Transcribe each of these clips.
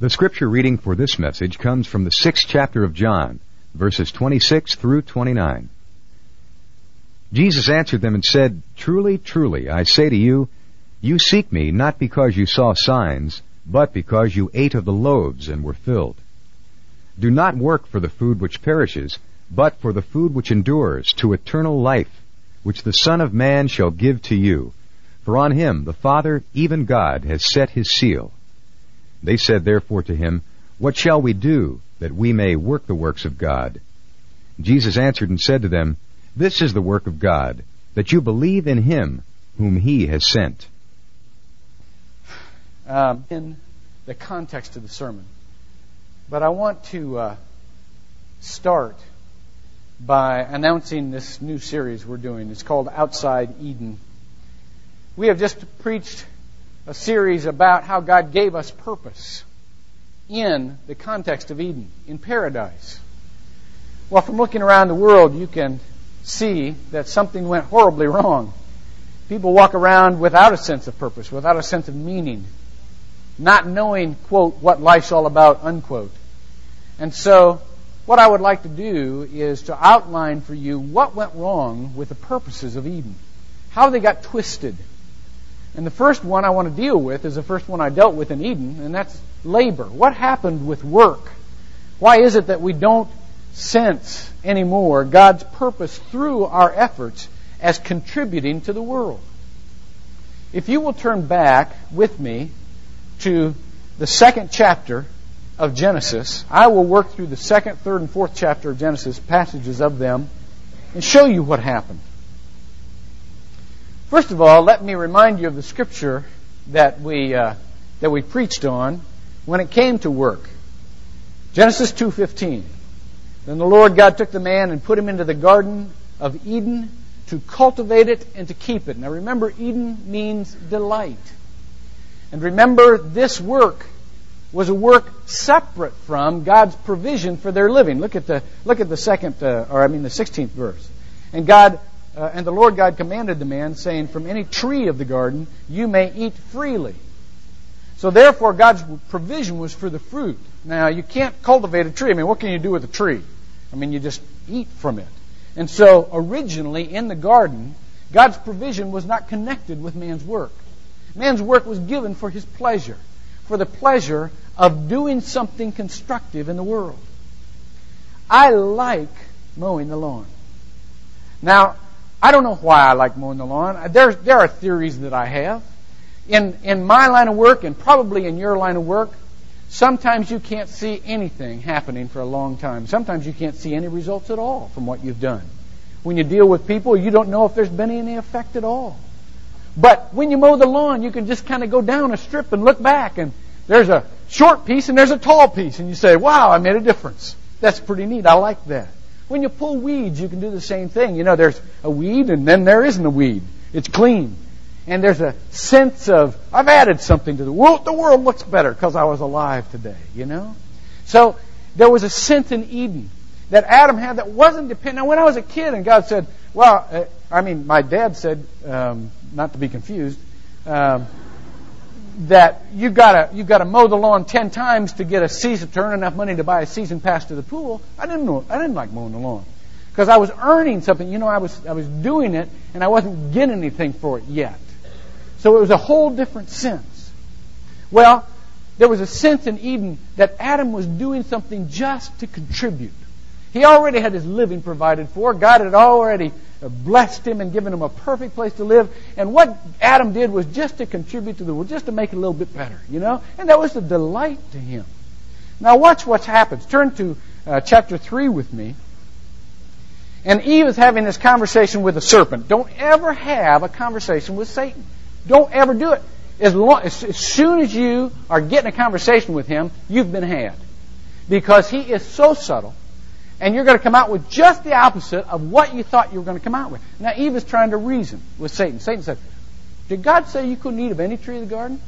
The scripture reading for this message comes from the sixth chapter of John, verses 26 through 29. Jesus answered them and said, Truly, truly, I say to you, you seek me not because you saw signs, but because you ate of the loaves and were filled. Do not work for the food which perishes, but for the food which endures to eternal life, which the Son of Man shall give to you. For on him the Father, even God, has set his seal. They said therefore to him, What shall we do that we may work the works of God? Jesus answered and said to them, This is the work of God, that you believe in him whom he has sent. Um, in the context of the sermon. But I want to uh, start by announcing this new series we're doing. It's called Outside Eden. We have just preached a series about how God gave us purpose in the context of Eden, in paradise. Well, from looking around the world, you can see that something went horribly wrong. People walk around without a sense of purpose, without a sense of meaning, not knowing, quote, what life's all about, unquote. And so, what I would like to do is to outline for you what went wrong with the purposes of Eden, how they got twisted and the first one I want to deal with is the first one I dealt with in Eden, and that's labor. What happened with work? Why is it that we don't sense anymore God's purpose through our efforts as contributing to the world? If you will turn back with me to the second chapter of Genesis, I will work through the second, third, and fourth chapter of Genesis, passages of them, and show you what happened. First of all, let me remind you of the scripture that we uh, that we preached on when it came to work. Genesis 2:15. Then the Lord God took the man and put him into the garden of Eden to cultivate it and to keep it. Now remember Eden means delight. And remember this work was a work separate from God's provision for their living. Look at the look at the second uh, or I mean the 16th verse. And God uh, and the Lord God commanded the man, saying, From any tree of the garden you may eat freely. So therefore, God's provision was for the fruit. Now, you can't cultivate a tree. I mean, what can you do with a tree? I mean, you just eat from it. And so, originally in the garden, God's provision was not connected with man's work. Man's work was given for his pleasure, for the pleasure of doing something constructive in the world. I like mowing the lawn. Now, I don't know why I like mowing the lawn. There, there are theories that I have. In, in my line of work, and probably in your line of work, sometimes you can't see anything happening for a long time. Sometimes you can't see any results at all from what you've done. When you deal with people, you don't know if there's been any effect at all. But when you mow the lawn, you can just kind of go down a strip and look back, and there's a short piece and there's a tall piece, and you say, wow, I made a difference. That's pretty neat. I like that. When you pull weeds, you can do the same thing. You know, there's a weed and then there isn't a weed. It's clean. And there's a sense of, I've added something to the world. The world looks better because I was alive today, you know? So there was a sense in Eden that Adam had that wasn't dependent. Now, when I was a kid and God said, well, uh, I mean, my dad said, um, not to be confused, um, that you've gotta you've gotta mow the lawn ten times to get a season to earn enough money to buy a season pass to the pool. I didn't know I didn't like mowing the lawn because I was earning something. You know, I was I was doing it and I wasn't getting anything for it yet. So it was a whole different sense. Well, there was a sense in Eden that Adam was doing something just to contribute. He already had his living provided for. God had already blessed him and given him a perfect place to live. And what Adam did was just to contribute to the world, just to make it a little bit better, you know? And that was a delight to him. Now watch what happens. Turn to uh, chapter 3 with me. And Eve is having this conversation with the serpent. Don't ever have a conversation with Satan. Don't ever do it. As, long, as, as soon as you are getting a conversation with him, you've been had. Because he is so subtle and you're going to come out with just the opposite of what you thought you were going to come out with. Now, Eve is trying to reason with Satan. Satan said, Did God say you couldn't eat of any tree of the garden?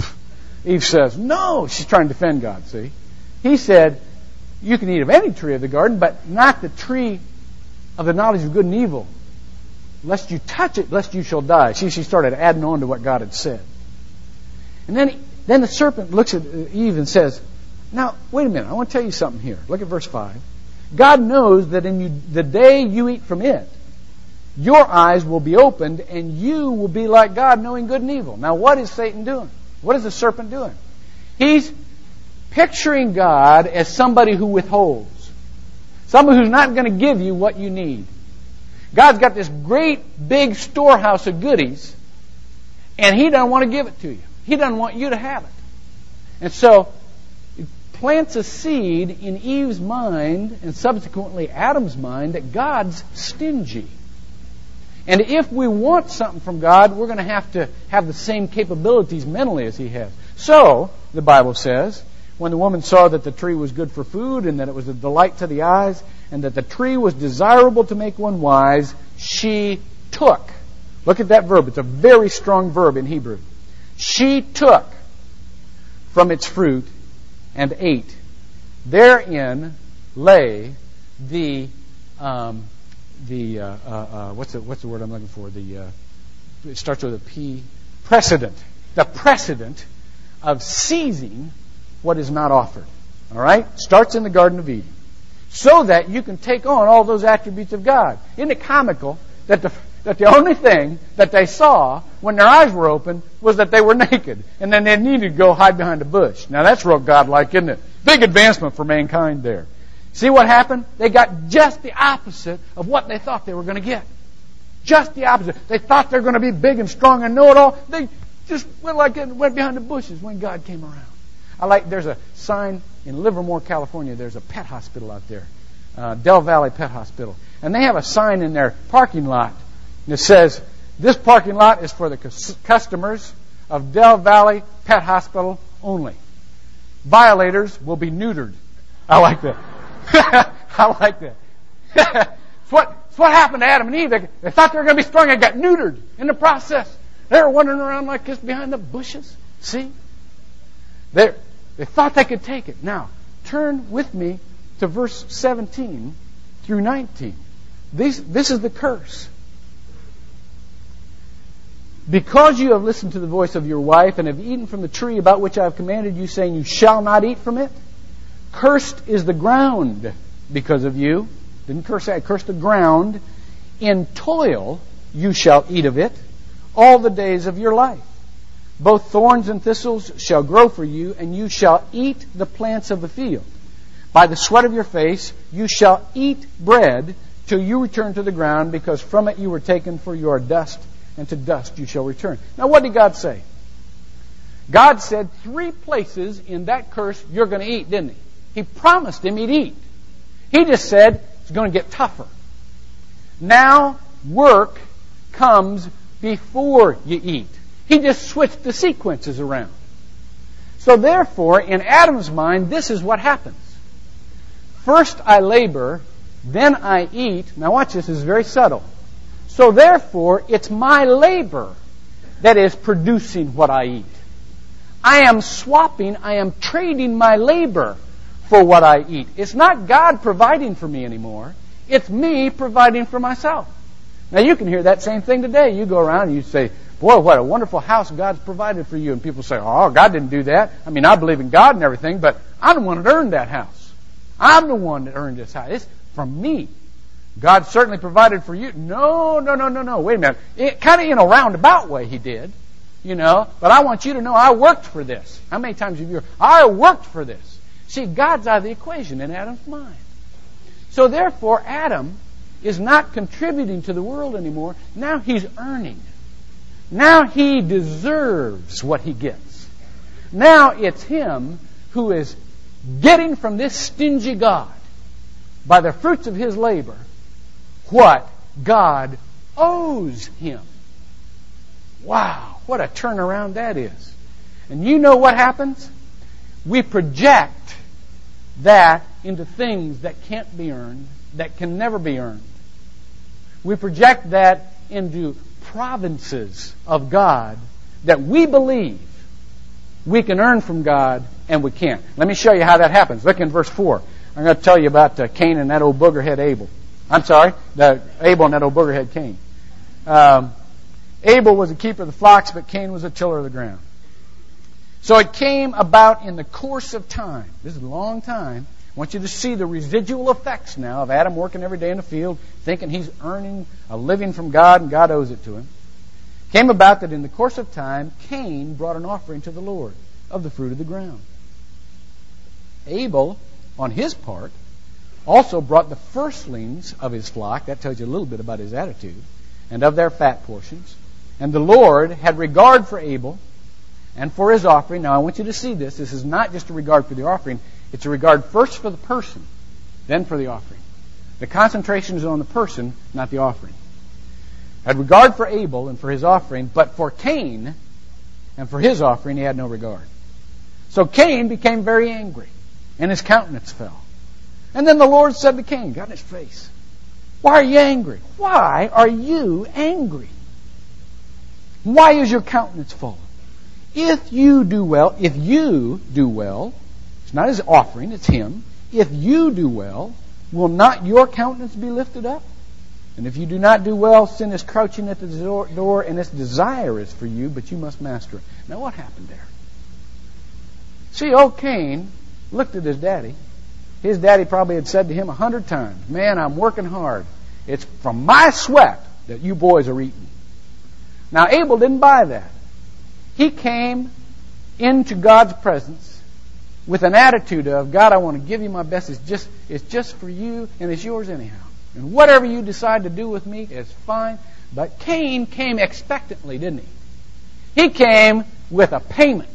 Eve says, No. She's trying to defend God, see? He said, You can eat of any tree of the garden, but not the tree of the knowledge of good and evil. Lest you touch it, lest you shall die. See, she started adding on to what God had said. And then then the serpent looks at Eve and says, Now, wait a minute, I want to tell you something here. Look at verse 5. God knows that in you, the day you eat from it, your eyes will be opened and you will be like God, knowing good and evil. Now, what is Satan doing? What is the serpent doing? He's picturing God as somebody who withholds, somebody who's not going to give you what you need. God's got this great big storehouse of goodies, and He doesn't want to give it to you. He doesn't want you to have it. And so, plants a seed in Eve's mind and subsequently Adam's mind that God's stingy. And if we want something from God, we're going to have to have the same capabilities mentally as He has. So, the Bible says, when the woman saw that the tree was good for food and that it was a delight to the eyes and that the tree was desirable to make one wise, she took. Look at that verb. It's a very strong verb in Hebrew. She took from its fruit and 8. Therein lay the um, the uh, uh, uh, what's the what's the word I'm looking for? The uh, it starts with a P. Precedent. The precedent of seizing what is not offered. All right, starts in the Garden of Eden, so that you can take on all those attributes of God. Isn't it comical that the that the only thing that they saw when their eyes were open was that they were naked, and then they needed to go hide behind a bush. Now that's real godlike, isn't it? Big advancement for mankind there. See what happened? They got just the opposite of what they thought they were going to get. Just the opposite. They thought they were going to be big and strong and know it all. They just went like it went behind the bushes when God came around. I like. There's a sign in Livermore, California. There's a pet hospital out there, uh, Del Valle Pet Hospital, and they have a sign in their parking lot that says, "This parking lot is for the customers of Del Valle Pet Hospital only. Violators will be neutered." I like that. I like that. it's, what, it's what happened to Adam and Eve. They, they thought they were going to be strong and got neutered in the process. They were wandering around like this behind the bushes. See? They, they thought they could take it. Now, turn with me to verse 17 through 19. These, this is the curse. Because you have listened to the voice of your wife and have eaten from the tree about which I have commanded you, saying, You shall not eat from it, Cursed is the ground because of you. Didn't curse that, curse the ground. In toil you shall eat of it all the days of your life. Both thorns and thistles shall grow for you, and you shall eat the plants of the field. By the sweat of your face you shall eat bread till you return to the ground, because from it you were taken, for you are dust, and to dust you shall return. Now, what did God say? God said three places in that curse you're going to eat, didn't He? He promised him he'd eat. He just said it's going to get tougher. Now, work comes before you eat. He just switched the sequences around. So, therefore, in Adam's mind, this is what happens. First I labor, then I eat. Now, watch this, this is very subtle. So, therefore, it's my labor that is producing what I eat. I am swapping, I am trading my labor for what I eat. It's not God providing for me anymore. It's me providing for myself. Now you can hear that same thing today. You go around and you say, boy, what a wonderful house God's provided for you. And people say, oh, God didn't do that. I mean, I believe in God and everything, but I'm the one that earned that house. I'm the one that earned this house. It's from me. God certainly provided for you. No, no, no, no, no. Wait a minute. It, kind of in a roundabout way, He did. You know, but I want you to know I worked for this. How many times have you heard, I worked for this? See, God's out of the equation in Adam's mind. So therefore, Adam is not contributing to the world anymore. Now he's earning. Now he deserves what he gets. Now it's him who is getting from this stingy God, by the fruits of his labor, what God owes him. Wow, what a turnaround that is. And you know what happens? We project that into things that can't be earned, that can never be earned. We project that into provinces of God that we believe we can earn from God and we can't. Let me show you how that happens. Look in verse 4. I'm going to tell you about uh, Cain and that old boogerhead Abel. I'm sorry, the Abel and that old boogerhead Cain. Um, Abel was a keeper of the flocks, but Cain was a tiller of the ground. So it came about in the course of time. This is a long time. I want you to see the residual effects now of Adam working every day in the field, thinking he's earning a living from God and God owes it to him. Came about that in the course of time, Cain brought an offering to the Lord of the fruit of the ground. Abel, on his part, also brought the firstlings of his flock. That tells you a little bit about his attitude. And of their fat portions. And the Lord had regard for Abel and for his offering. Now, I want you to see this. This is not just a regard for the offering, it's a regard first for the person, then for the offering. The concentration is on the person, not the offering. Had regard for Abel and for his offering, but for Cain and for his offering, he had no regard. So Cain became very angry, and his countenance fell. And then the Lord said to Cain, got in his face, Why are you angry? Why are you angry? Why is your countenance fallen? If you do well, if you do well, it's not his offering, it's him. If you do well, will not your countenance be lifted up? And if you do not do well, sin is crouching at the door, and its desire is for you, but you must master it. Now, what happened there? See, old Cain looked at his daddy. His daddy probably had said to him a hundred times, Man, I'm working hard. It's from my sweat that you boys are eating. Now, Abel didn't buy that. He came into God's presence with an attitude of, God, I want to give you my best. It's just, it's just for you, and it's yours anyhow. And whatever you decide to do with me is fine. But Cain came expectantly, didn't he? He came with a payment.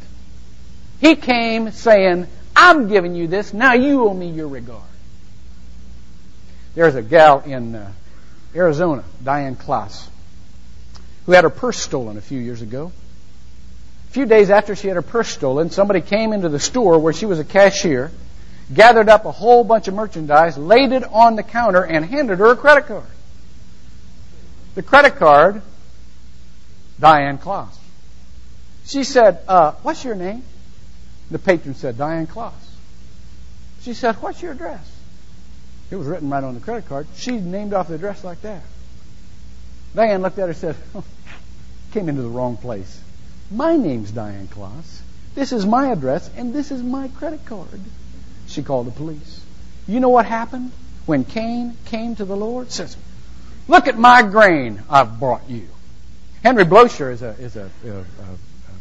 He came saying, I'm giving you this, now you owe me your regard. There's a gal in uh, Arizona, Diane Klaas, who had her purse stolen a few years ago. A few days after she had her purse stolen, somebody came into the store where she was a cashier, gathered up a whole bunch of merchandise, laid it on the counter, and handed her a credit card. The credit card, Diane Klaas. She said, uh, What's your name? The patron said, Diane Klaas. She said, What's your address? It was written right on the credit card. She named off the address like that. Diane looked at her and said, oh, Came into the wrong place. My name's Diane Klaas. This is my address, and this is my credit card. She called the police. You know what happened when Cain came to the Lord? Says, Look at my grain I've brought you. Henry Blocher is a, is a, a, a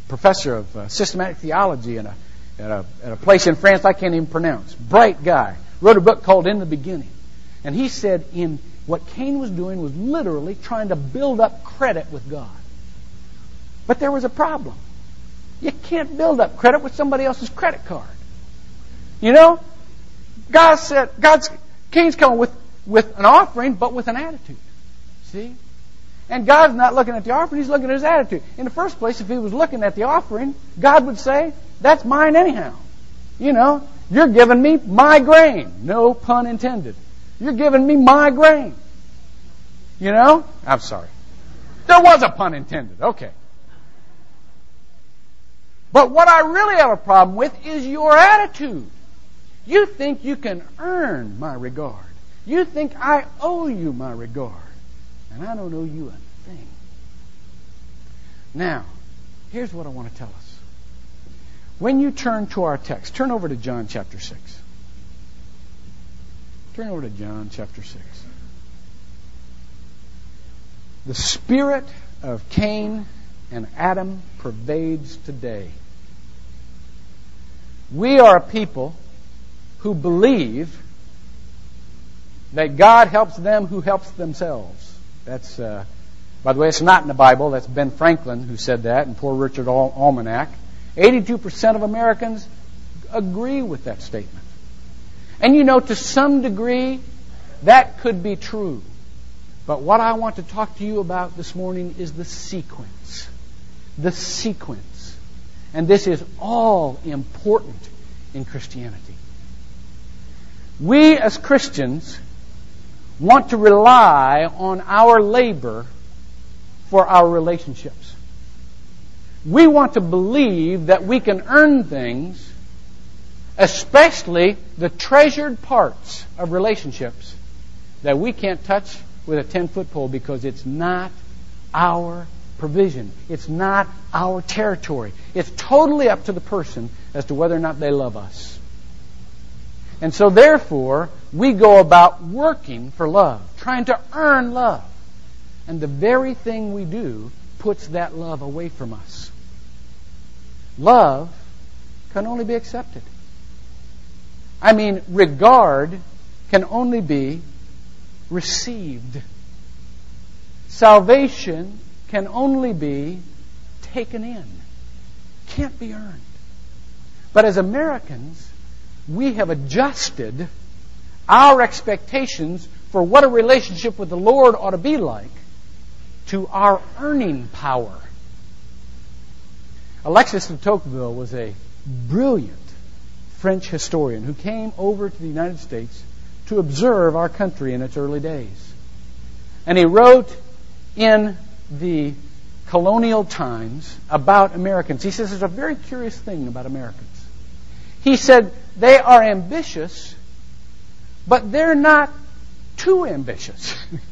professor of uh, systematic theology in a, at, a, at a place in France I can't even pronounce. Bright guy. Wrote a book called In the Beginning. And he said in what Cain was doing was literally trying to build up credit with God. But there was a problem. You can't build up credit with somebody else's credit card. You know? God said, God's, Cain's coming with, with an offering, but with an attitude. See? And God's not looking at the offering, He's looking at his attitude. In the first place, if He was looking at the offering, God would say, That's mine anyhow. You know, you're giving me my grain. No pun intended. You're giving me my grain. You know? I'm sorry. There was a pun intended. Okay. But what I really have a problem with is your attitude. You think you can earn my regard. You think I owe you my regard. And I don't owe you a thing. Now, here's what I want to tell us. When you turn to our text, turn over to John chapter 6. Turn over to John chapter 6. The spirit of Cain and Adam pervades today. We are a people who believe that God helps them who helps themselves. That's, uh, by the way, it's not in the Bible. That's Ben Franklin who said that in Poor Richard Al- Almanac. 82% of Americans agree with that statement. And you know, to some degree, that could be true. But what I want to talk to you about this morning is the sequence. The sequence. And this is all important in Christianity. We as Christians want to rely on our labor for our relationships. We want to believe that we can earn things, especially the treasured parts of relationships that we can't touch with a 10 foot pole because it's not our provision. It's not our territory. It's totally up to the person as to whether or not they love us. And so, therefore, we go about working for love, trying to earn love. And the very thing we do puts that love away from us. Love can only be accepted. I mean, regard can only be received. Salvation can only be taken in, can't be earned. But as Americans, we have adjusted our expectations for what a relationship with the Lord ought to be like to our earning power. Alexis de Tocqueville was a brilliant French historian who came over to the United States to observe our country in its early days. And he wrote in the colonial times about Americans. He says there's a very curious thing about Americans. He said they are ambitious, but they're not too ambitious.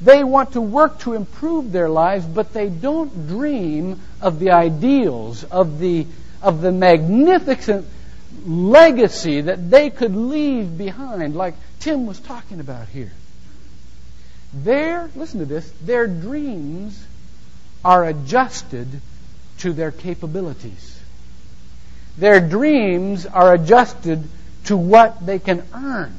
they want to work to improve their lives, but they don't dream of the ideals, of the, of the magnificent legacy that they could leave behind, like Tim was talking about here. Their, listen to this, their dreams are adjusted to their capabilities. Their dreams are adjusted to what they can earn,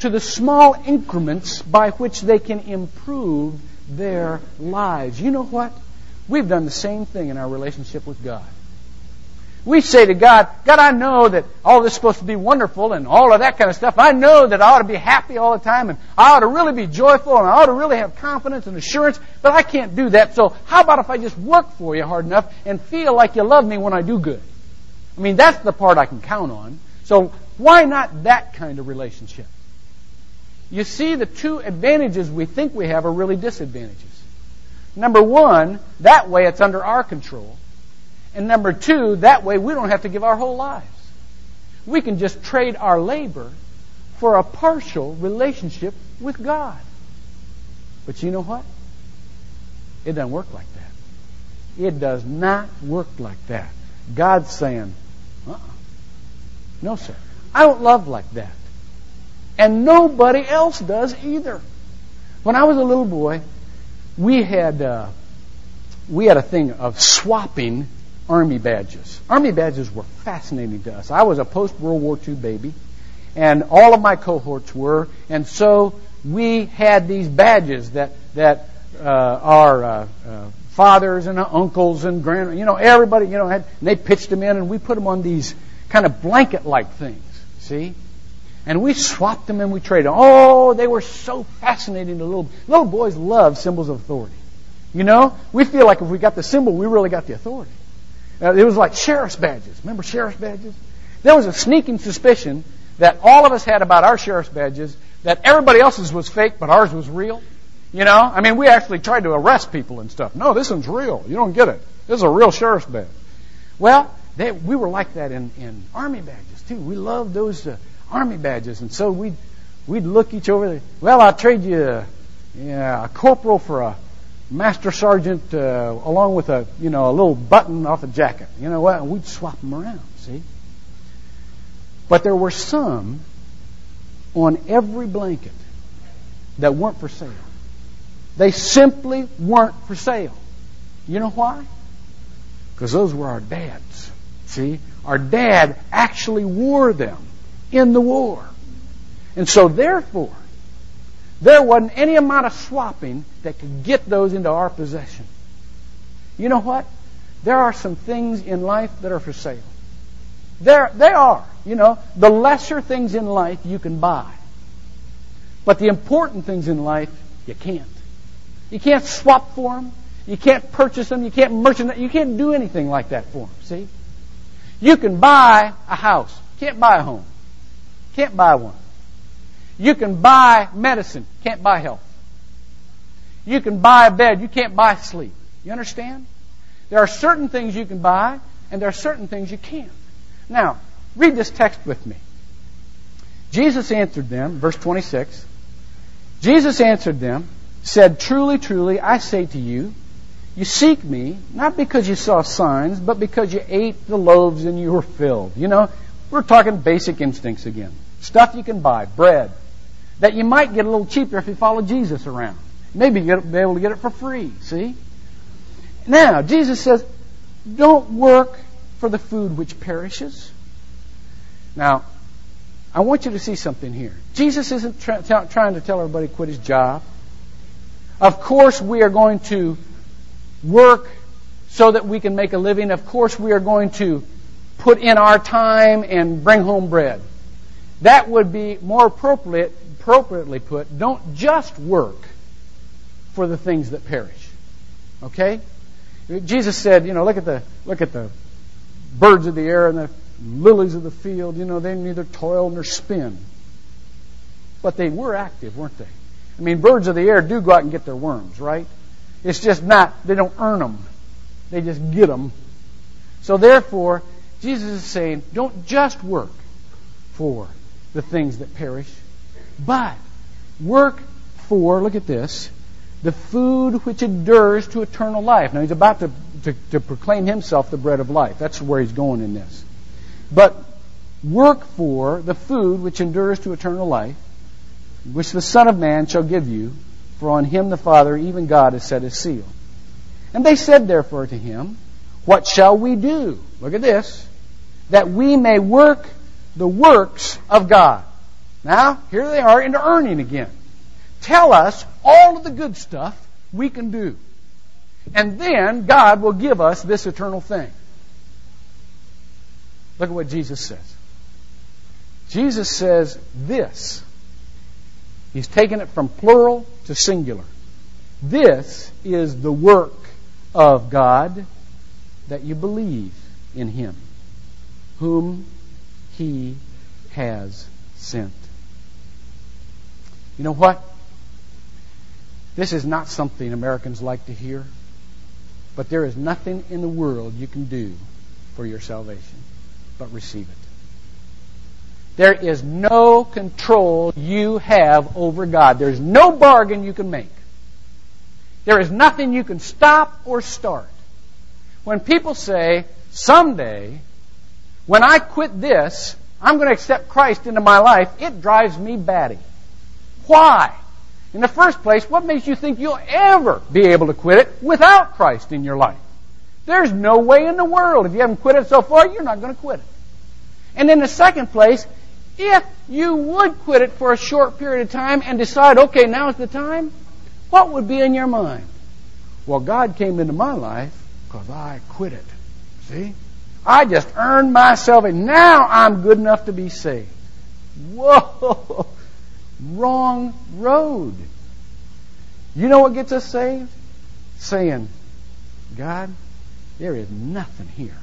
to the small increments by which they can improve their lives. You know what? We've done the same thing in our relationship with God. We say to God, God, I know that all this is supposed to be wonderful and all of that kind of stuff. I know that I ought to be happy all the time and I ought to really be joyful and I ought to really have confidence and assurance, but I can't do that. So how about if I just work for you hard enough and feel like you love me when I do good? I mean, that's the part I can count on. So why not that kind of relationship? You see, the two advantages we think we have are really disadvantages. Number one, that way it's under our control. And number two, that way we don't have to give our whole lives. We can just trade our labor for a partial relationship with God. But you know what? It doesn't work like that. It does not work like that. God's saying, uh-uh. No, sir. I don't love like that. And nobody else does either. When I was a little boy, we had uh, we had a thing of swapping army badges. Army badges were fascinating to us. I was a post World War II baby, and all of my cohorts were, and so we had these badges that that uh, our uh, uh, fathers and uncles and grand, you know, everybody, you know, had, they pitched them in, and we put them on these kind of blanket-like things. See, and we swapped them and we traded. Them. Oh, they were so fascinating to little little boys. Love symbols of authority. You know, we feel like if we got the symbol, we really got the authority. Uh, it was like sheriff's badges. Remember sheriff's badges? There was a sneaking suspicion that all of us had about our sheriff's badges that everybody else's was fake, but ours was real. You know, I mean, we actually tried to arrest people and stuff. No, this one's real. You don't get it. This is a real sheriff's badge. Well, they, we were like that in, in army badges too. We loved those uh, army badges, and so we'd we'd look each over. Well, I'll trade you a, yeah, a corporal for a master sergeant, uh, along with a you know a little button off a jacket. You know what? We'd swap them around. See. But there were some on every blanket that weren't for sale. They simply weren't for sale. You know why? Because those were our dads. See? Our dad actually wore them in the war. And so, therefore, there wasn't any amount of swapping that could get those into our possession. You know what? There are some things in life that are for sale. There, they are. You know, the lesser things in life you can buy. But the important things in life, you can't. You can't swap for them. You can't purchase them. You can't merchandise. You can't do anything like that for them. See? You can buy a house. You Can't buy a home. Can't buy one. You can buy medicine. Can't buy health. You can buy a bed. You can't buy sleep. You understand? There are certain things you can buy, and there are certain things you can't. Now, read this text with me. Jesus answered them, verse 26. Jesus answered them, said, Truly, truly, I say to you, You seek me, not because you saw signs, but because you ate the loaves and you were filled. You know, we're talking basic instincts again. Stuff you can buy, bread, that you might get a little cheaper if you follow Jesus around. Maybe you'll be able to get it for free, see? Now, Jesus says, don't work for the food which perishes. Now, I want you to see something here. Jesus isn't tra- t- trying to tell everybody to quit his job. Of course, we are going to work so that we can make a living. Of course, we are going to put in our time and bring home bread. That would be more appropriate, appropriately put. Don't just work for the things that perish. Okay? Jesus said, you know, look at the look at the birds of the air and the lilies of the field. You know, they neither toil nor spin, but they were active, weren't they? I mean, birds of the air do go out and get their worms, right? It's just not, they don't earn them. They just get them. So therefore, Jesus is saying, don't just work for the things that perish, but work for, look at this, the food which endures to eternal life. Now he's about to, to, to proclaim himself the bread of life. That's where he's going in this. But work for the food which endures to eternal life, which the Son of Man shall give you, for on him the Father, even God, has set his seal. And they said therefore to him, What shall we do? Look at this. That we may work the works of God. Now, here they are into earning again. Tell us all of the good stuff we can do. And then God will give us this eternal thing. Look at what Jesus says. Jesus says this He's taken it from plural to singular. This is the work of God that you believe in Him, whom He has sent. You know what? This is not something Americans like to hear, but there is nothing in the world you can do for your salvation but receive it. There is no control you have over God. There's no bargain you can make. There is nothing you can stop or start. When people say, someday, when I quit this, I'm going to accept Christ into my life, it drives me batty. Why? In the first place, what makes you think you'll ever be able to quit it without Christ in your life? There's no way in the world. If you haven't quit it so far, you're not going to quit it. And in the second place, if you would quit it for a short period of time and decide, okay, now's the time, what would be in your mind? Well, God came into my life because I quit it. See? I just earned myself, and now I'm good enough to be saved. Whoa! Wrong road. You know what gets us saved? Saying, God, there is nothing here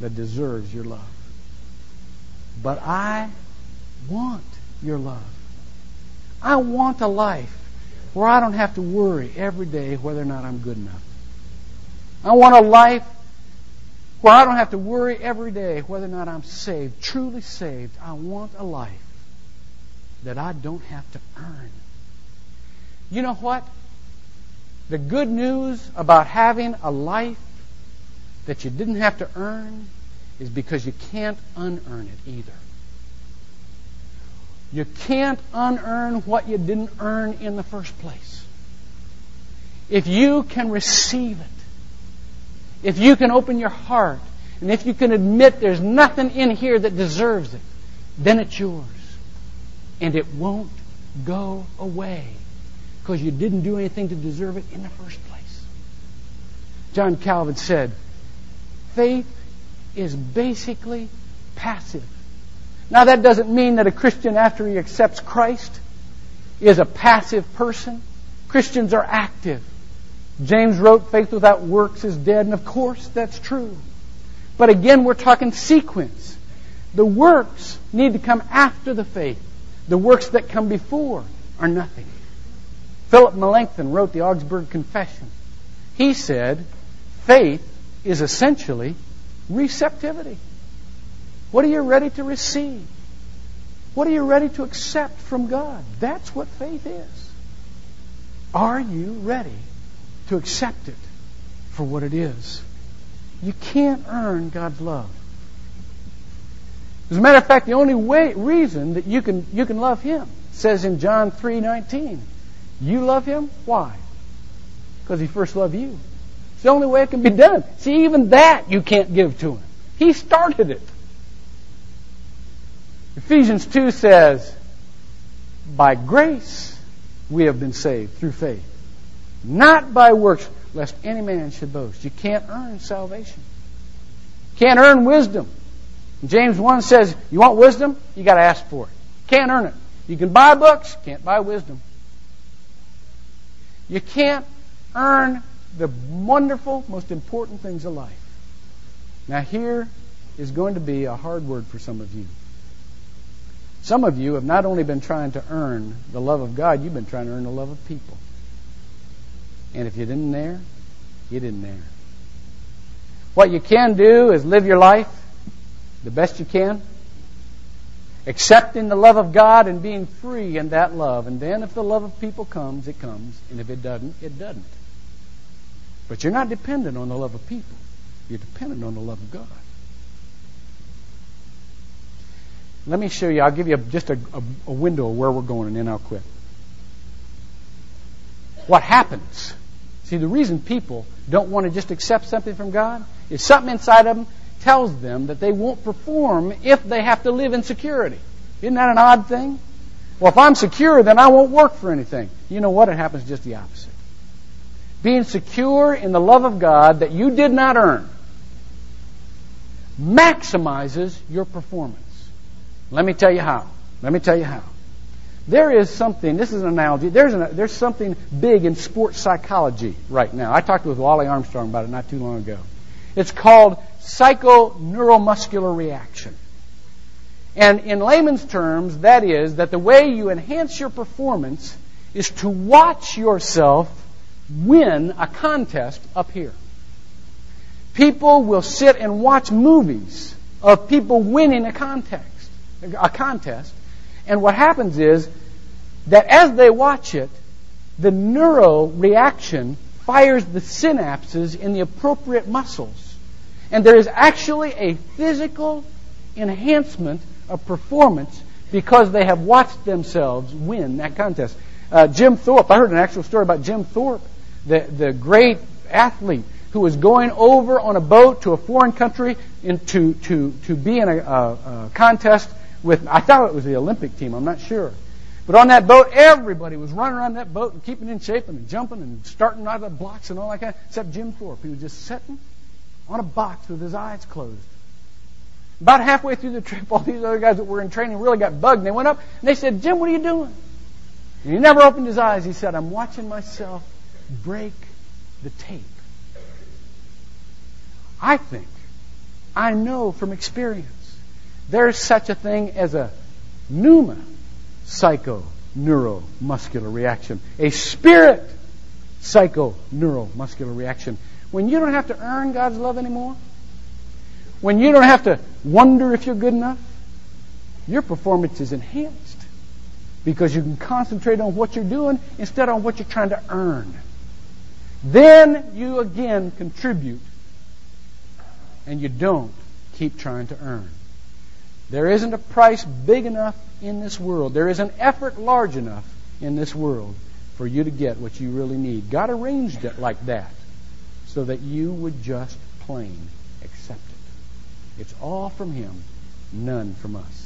that deserves your love. But I want your love. I want a life where I don't have to worry every day whether or not I'm good enough. I want a life where I don't have to worry every day whether or not I'm saved, truly saved. I want a life that I don't have to earn. You know what? The good news about having a life that you didn't have to earn is because you can't unearn it either. You can't unearn what you didn't earn in the first place. If you can receive it, if you can open your heart, and if you can admit there's nothing in here that deserves it, then it's yours. And it won't go away because you didn't do anything to deserve it in the first place. John Calvin said, faith is basically passive. Now, that doesn't mean that a Christian, after he accepts Christ, is a passive person. Christians are active. James wrote, faith without works is dead, and of course, that's true. But again, we're talking sequence. The works need to come after the faith. The works that come before are nothing. Philip Melanchthon wrote the Augsburg Confession. He said, faith is essentially receptivity. What are you ready to receive? What are you ready to accept from God? That's what faith is. Are you ready to accept it for what it is. You can't earn God's love. As a matter of fact, the only way, reason that you can, you can love Him says in John 3.19, you love Him? Why? Because He first loved you. It's the only way it can be done. See, even that you can't give to Him. He started it. Ephesians 2 says, by grace we have been saved through faith, not by works, lest any man should boast. You can't earn salvation. You can't earn wisdom. James 1 says, you want wisdom? You got to ask for it. Can't earn it. You can buy books, can't buy wisdom. You can't earn the wonderful, most important things of life. Now, here is going to be a hard word for some of you. Some of you have not only been trying to earn the love of God, you've been trying to earn the love of people. And if you didn't there, you didn't there. What you can do is live your life the best you can, accepting the love of God and being free in that love. And then if the love of people comes, it comes. And if it doesn't, it doesn't. But you're not dependent on the love of people. You're dependent on the love of God. Let me show you. I'll give you just a, a, a window of where we're going, and then I'll quit. What happens? See, the reason people don't want to just accept something from God is something inside of them tells them that they won't perform if they have to live in security. Isn't that an odd thing? Well, if I'm secure, then I won't work for anything. You know what? It happens just the opposite. Being secure in the love of God that you did not earn maximizes your performance. Let me tell you how. Let me tell you how. There is something, this is an analogy, there's, an, there's something big in sports psychology right now. I talked with Wally Armstrong about it not too long ago. It's called psychoneuromuscular reaction. And in layman's terms, that is that the way you enhance your performance is to watch yourself win a contest up here. People will sit and watch movies of people winning a contest, a contest, and what happens is that as they watch it, the neuro reaction fires the synapses in the appropriate muscles. And there is actually a physical enhancement of performance because they have watched themselves win that contest. Uh, Jim Thorpe, I heard an actual story about Jim Thorpe, the, the great athlete who was going over on a boat to a foreign country in, to, to, to be in a, a, a contest with, I thought it was the Olympic team, I'm not sure. But on that boat, everybody was running around that boat and keeping in shape and jumping and starting out of the blocks and all that except Jim Thorpe. He was just sitting on a box with his eyes closed. About halfway through the trip, all these other guys that were in training really got bugged. And they went up and they said, Jim, what are you doing? And he never opened his eyes. He said, I'm watching myself break the tape. I think, I know from experience, there's such a thing as a pneuma psychoneuromuscular reaction, a spirit psychoneuromuscular reaction. When you don't have to earn God's love anymore, when you don't have to wonder if you're good enough, your performance is enhanced because you can concentrate on what you're doing instead of what you're trying to earn. Then you again contribute and you don't keep trying to earn. There isn't a price big enough in this world. There is an effort large enough in this world for you to get what you really need. God arranged it like that so that you would just plain accept it. It's all from Him, none from us.